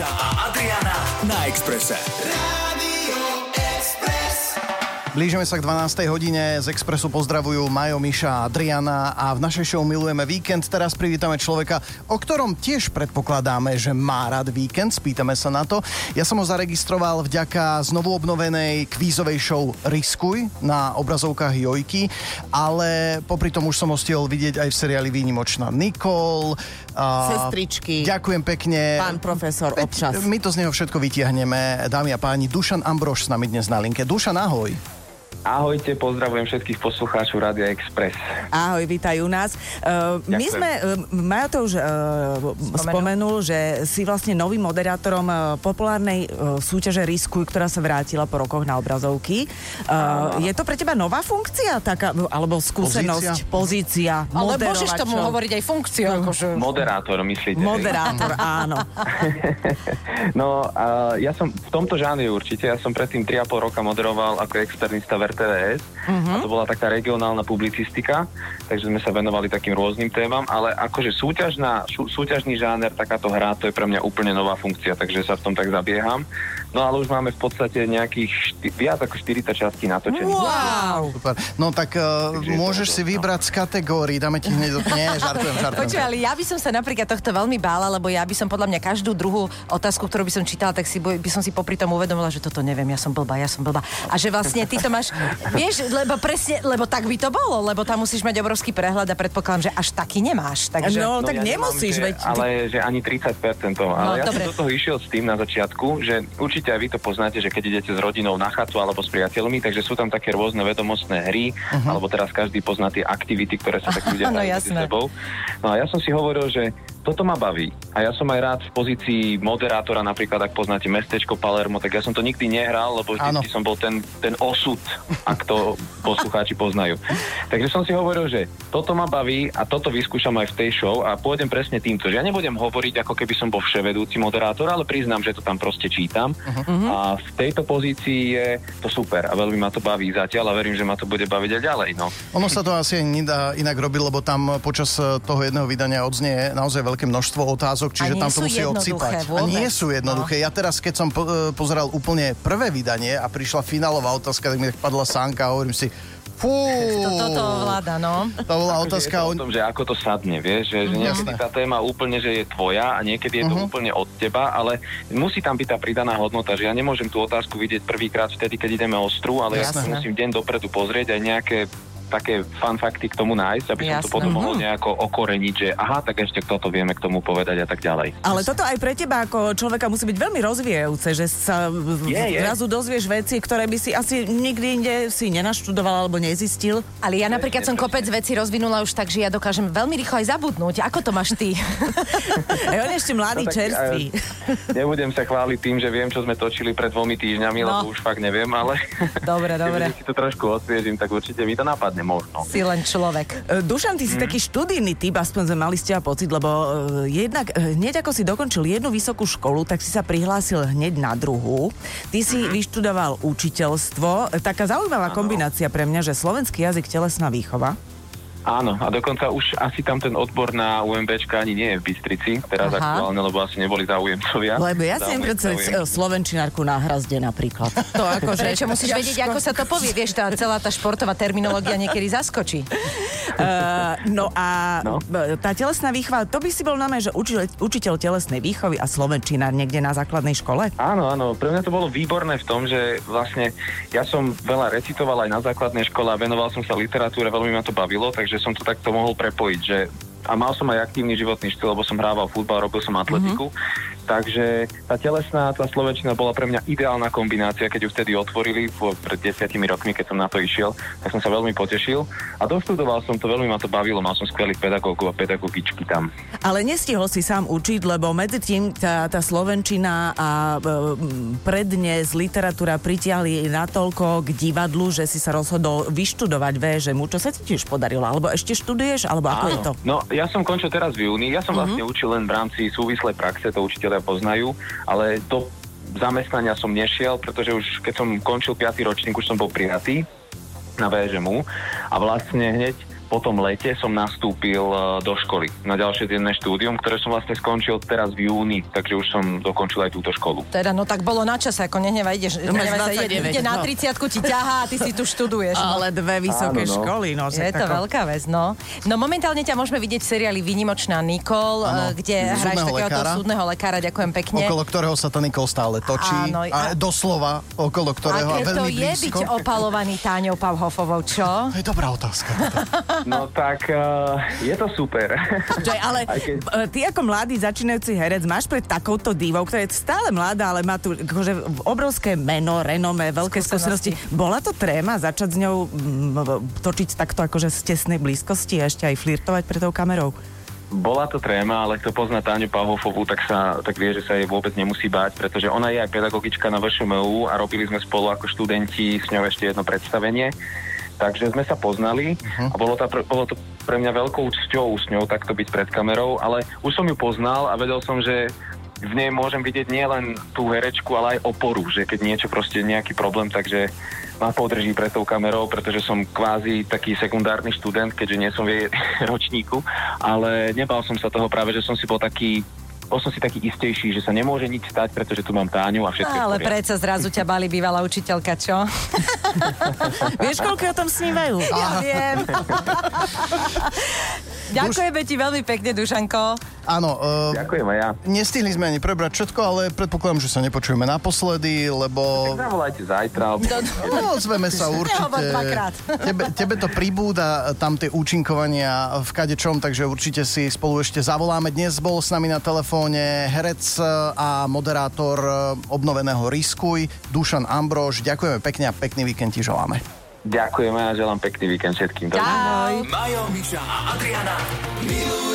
Miša a Adriana na Exprese. Blížime sa k 12. hodine. Z Expressu pozdravujú Majo, Miša a Adriana a v našej show milujeme víkend. Teraz privítame človeka, o ktorom tiež predpokladáme, že má rád víkend. Spýtame sa na to. Ja som ho zaregistroval vďaka znovu obnovenej kvízovej show Riskuj na obrazovkách Jojky, ale popri tom už som ho stihol vidieť aj v seriáli Výnimočná Nikol. Sestričky. Ďakujem pekne. Pán profesor, občas. My to z neho všetko vytiahneme, dámy a páni. Dušan Ambrož s nami dnes na linke. Dušan, ahoj. Ahojte, pozdravujem všetkých poslucháčov Rádia Express. Ahoj, vítaj u nás. Uh, my sme, uh, Majo to už uh, spomenul, že si vlastne novým moderátorom uh, populárnej uh, súťaže Riskuj, ktorá sa vrátila po rokoch na obrazovky. Uh, je to pre teba nová funkcia, taká, alebo skúsenosť, pozícia, Ale môžeš tomu hovoriť aj funkciu, akože... Moderátor, myslíte? Moderátor, áno. No, a ja som v tomto žánri určite, ja som predtým 3,5 roka moderoval ako externista v RTVS a to bola taká regionálna publicistika, takže sme sa venovali takým rôznym témam, ale akože súťažná, sú, súťažný žáner, takáto hra, to je pre mňa úplne nová funkcia, takže sa v tom tak zabieham. No ale už máme v podstate nejakých šty- viac ako 40 častí natočených. Wow. Super. No tak uh, Takže môžeš to, si no. vybrať z kategórií, dáme ti hneď... do- Nie, žartujem, žartujem. Počuj, ale ja by som sa napríklad tohto veľmi bála, lebo ja by som podľa mňa každú druhú otázku, ktorú by som čítala, tak si boj- by som si popri tom uvedomila, že toto neviem, ja som blbá, ja som blbá. A že vlastne ty to máš, vieš, lebo presne, lebo tak by to bolo, lebo tam musíš mať obrovský prehľad a predpokladám, že až taký nemáš. Takže... No, tak ja nemám, nemusíš, že, veď... Ale že ani 30% toho. No, Ale ja dobre. som do toho išiel s tým na začiatku, že určite aj vy to poznáte, že keď idete s rodinou na chatu alebo s priateľmi, takže sú tam také rôzne vedomostné hry, uh-huh. alebo teraz každý pozná tie aktivity, ktoré sa tak ľudia medzi jasné. sebou. No a ja som si hovoril, že toto ma baví. A ja som aj rád v pozícii moderátora, napríklad ak poznáte mestečko Palermo, tak ja som to nikdy nehral, lebo vždy som bol ten, ten osud, ak to poslucháči poznajú. Takže som si hovoril, že toto ma baví a toto vyskúšam aj v tej show a pôjdem presne týmto, že ja nebudem hovoriť ako keby som bol vševedúci moderátor, ale priznám, že to tam proste čítam. Uh-huh. A v tejto pozícii je to super a veľmi ma to baví zatiaľ a verím, že ma to bude baviť aj ďalej. No. Ono sa to asi nedá inak robiť, lebo tam počas toho jedného vydania odznie naozaj veľké množstvo otázok, čiže A nie tam to musí jednoduché obsypať. A vôbec. nie sú jednoduché. Ja teraz, keď som po, eh, pozeral úplne prvé vydanie a prišla finálová otázka, tak mi tak padla sánka a hovorím si, fú, To, toto vláda, no. to bola Akože otázka je to o... o tom, že ako to sadne, vieš, že, že niekedy Jasné. tá téma úplne, že je tvoja a niekedy je to úplne od teba, ale musí tam byť tá pridaná hodnota, že ja nemôžem tú otázku vidieť prvýkrát vtedy, keď ideme ostru, ale ja Jasné. si musím deň dopredu pozrieť aj nejaké také fun fakty k tomu nájsť, aby som to potom mohol nejako okoreniť, že aha, tak ešte toto vieme k tomu povedať a tak ďalej. Ale toto aj pre teba ako človeka musí byť veľmi rozvíjajúce, že sa Je, je. zrazu dozvieš veci, ktoré by si asi nikdy inde si nenaštudoval alebo nezistil. Ale ja napríklad som kopec veci rozvinula už tak, že ja dokážem veľmi rýchlo aj zabudnúť. Ako to máš ty? A on ešte mladý, No tak, čerstvý. Nebudem sa chváliť tým, že viem, čo sme točili pred dvomi týždňami, No. lebo už fakt neviem, ale Dobre, dobre. keď si to trošku osviežim, tak určite mi to napadne možno. Si len človek. E, Dušan, ty si Mhm. taký študijný typ, aspoň sme mali z teba pocit, lebo e, jednak e, hneď ako si dokončil jednu vysokú školu, tak si sa prihlásil hneď na druhú. Ty si Mhm. vyštudoval učiteľstvo. Taká zaujímavá kombinácia pre mňa, že slovenský jazyk, telesná výchova. Áno, a dokonca už asi tam ten odbor na UMBčka ani nie je v Bystrici, teraz Aha. aktuálne, lebo asi neboli záujemcovia. Lebo ja si e, slovenčinárku na hrazde napríklad. To akože... Prečo musíš vedieť, ako sa to povie? Vieš, tá celá tá športová terminológia niekedy zaskočí. Uh, no a No. tá telesná výchova, to by si bol na že učiteľ, učiteľ telesnej výchovy a slovenčinár niekde na základnej škole? Áno, áno, pre mňa to bolo výborné v tom, že vlastne ja som veľa recitoval aj na základnej škole a venoval som sa literatúre, veľmi ma to bavilo, takže som to takto mohol prepojiť, že a mal som aj aktívny životný štýl, lebo som hrával futbal, robil som atletiku. Takže tá telesná, tá slovenčina bola pre mňa ideálna kombinácia, keď ju vtedy otvorili pred desiatimi rokmi, keď som na to išiel, tak som sa veľmi potešil. A doštudoval som to, veľmi ma to bavilo, mal som skvelých pedagógov a pedagogičky tam. Ale nestihol si sám učiť, lebo medzi tým tá, tá slovenčina a e, prednes literatúra pritiahli natoľko k divadlu, že si sa rozhodol vyštudovať VŽMu. Čo sa ti tiež podarilo? Alebo ešte študuješ? Alebo ako je to? No, ja som končil teraz v júni. Ja som vlastne učil len v rámci súvislej praxe, to učiteľia poznajú, ale do zamestnania som nešiel, pretože už keď som končil 5. ročník, už som bol prijatý na VŽMU a vlastne hneď po tom lete som nastúpil e, do školy na ďalšie denné štúdium, ktoré som vlastne skončil teraz v júni, takže už som dokončil aj túto školu. Teda, no tak bolo na čase, ako nehnevaj, ideš, No, nehnevaj sa, ide, 29, ide na no. 30 ti ťahá a ty si tu študuješ. no. Ale dve vysoké Áno, no. školy, no. Je to veľká vec, no. No momentálne ťa môžeme vidieť v seriáli Výnimočná Nikol, eh, kde hráš Súdneho takéhoto lekára. súdneho lekára, ďakujem pekne. Okolo ktorého sa tá Nikol stále točí. Áno, a a- doslova okolo ktorého a, to veľmi je blízko. byť opalovaný Táňou Pavhofovou, čo? To je dobrá otázka. No tak uh, je to super. Že, ale keď- e, ty ako mladý začínajúci herec máš pred takouto divou, ktorá je stále mladá, ale má tu akože obrovské meno, renome, veľké Skúsenosti. skúsenosti. Bola to tréma začať s ňou mm, točiť takto akože z tesnej blízkosti a ešte aj flirtovať pred tou kamerou? Bola to tréma, ale kto pozná Táňu Pavhofovú, tak, sa, tak vie, že sa jej vôbec nemusí báť, pretože ona je aj pedagogička na VŠMU a robili sme spolu ako študenti s ňou ešte jedno predstavenie. Takže sme sa poznali a bolo to, pre- bolo to pre mňa veľkou cťou s ňou takto byť pred kamerou, ale už som ju poznal a vedel som, že v nej môžem vidieť nielen tú herečku, ale aj oporu, že keď niečo proste nejaký problém, takže ma podrží pred tou kamerou, pretože som kvázi taký sekundárny študent, keďže nie som v jej ročníku, ale nebal som sa toho práve, že som si bol taký bol som si taký istejší, že sa nemôže nič stať, pretože tu mám Táňu a všetko v Ale predsa zrazu ťa bali bývalá učiteľka, čo? Vieš, koľko o tom snívajú? Ja viem. Ďakujeme ti veľmi pekne, Dušanko. Áno, uh, Ďakujem aj ja. nestihli sme ani prebrať všetko, ale predpokladám, že sa nepočujeme naposledy, lebo... Zavolajte zajtra. alebo- No, ozveme sa určite. Tebe, tebe to pribúda tam tie účinkovania v kadečom, takže určite si spolu ešte zavoláme. Dnes bol s nami na telefóne herec a moderátor obnoveného Riskuj, Dušan Ambrož. Ďakujeme pekne a pekný víkend ti želáme. Ďakujeme a želám pekný víkend všetkým. Čau. Majo, Miša a Adriana. Milujeme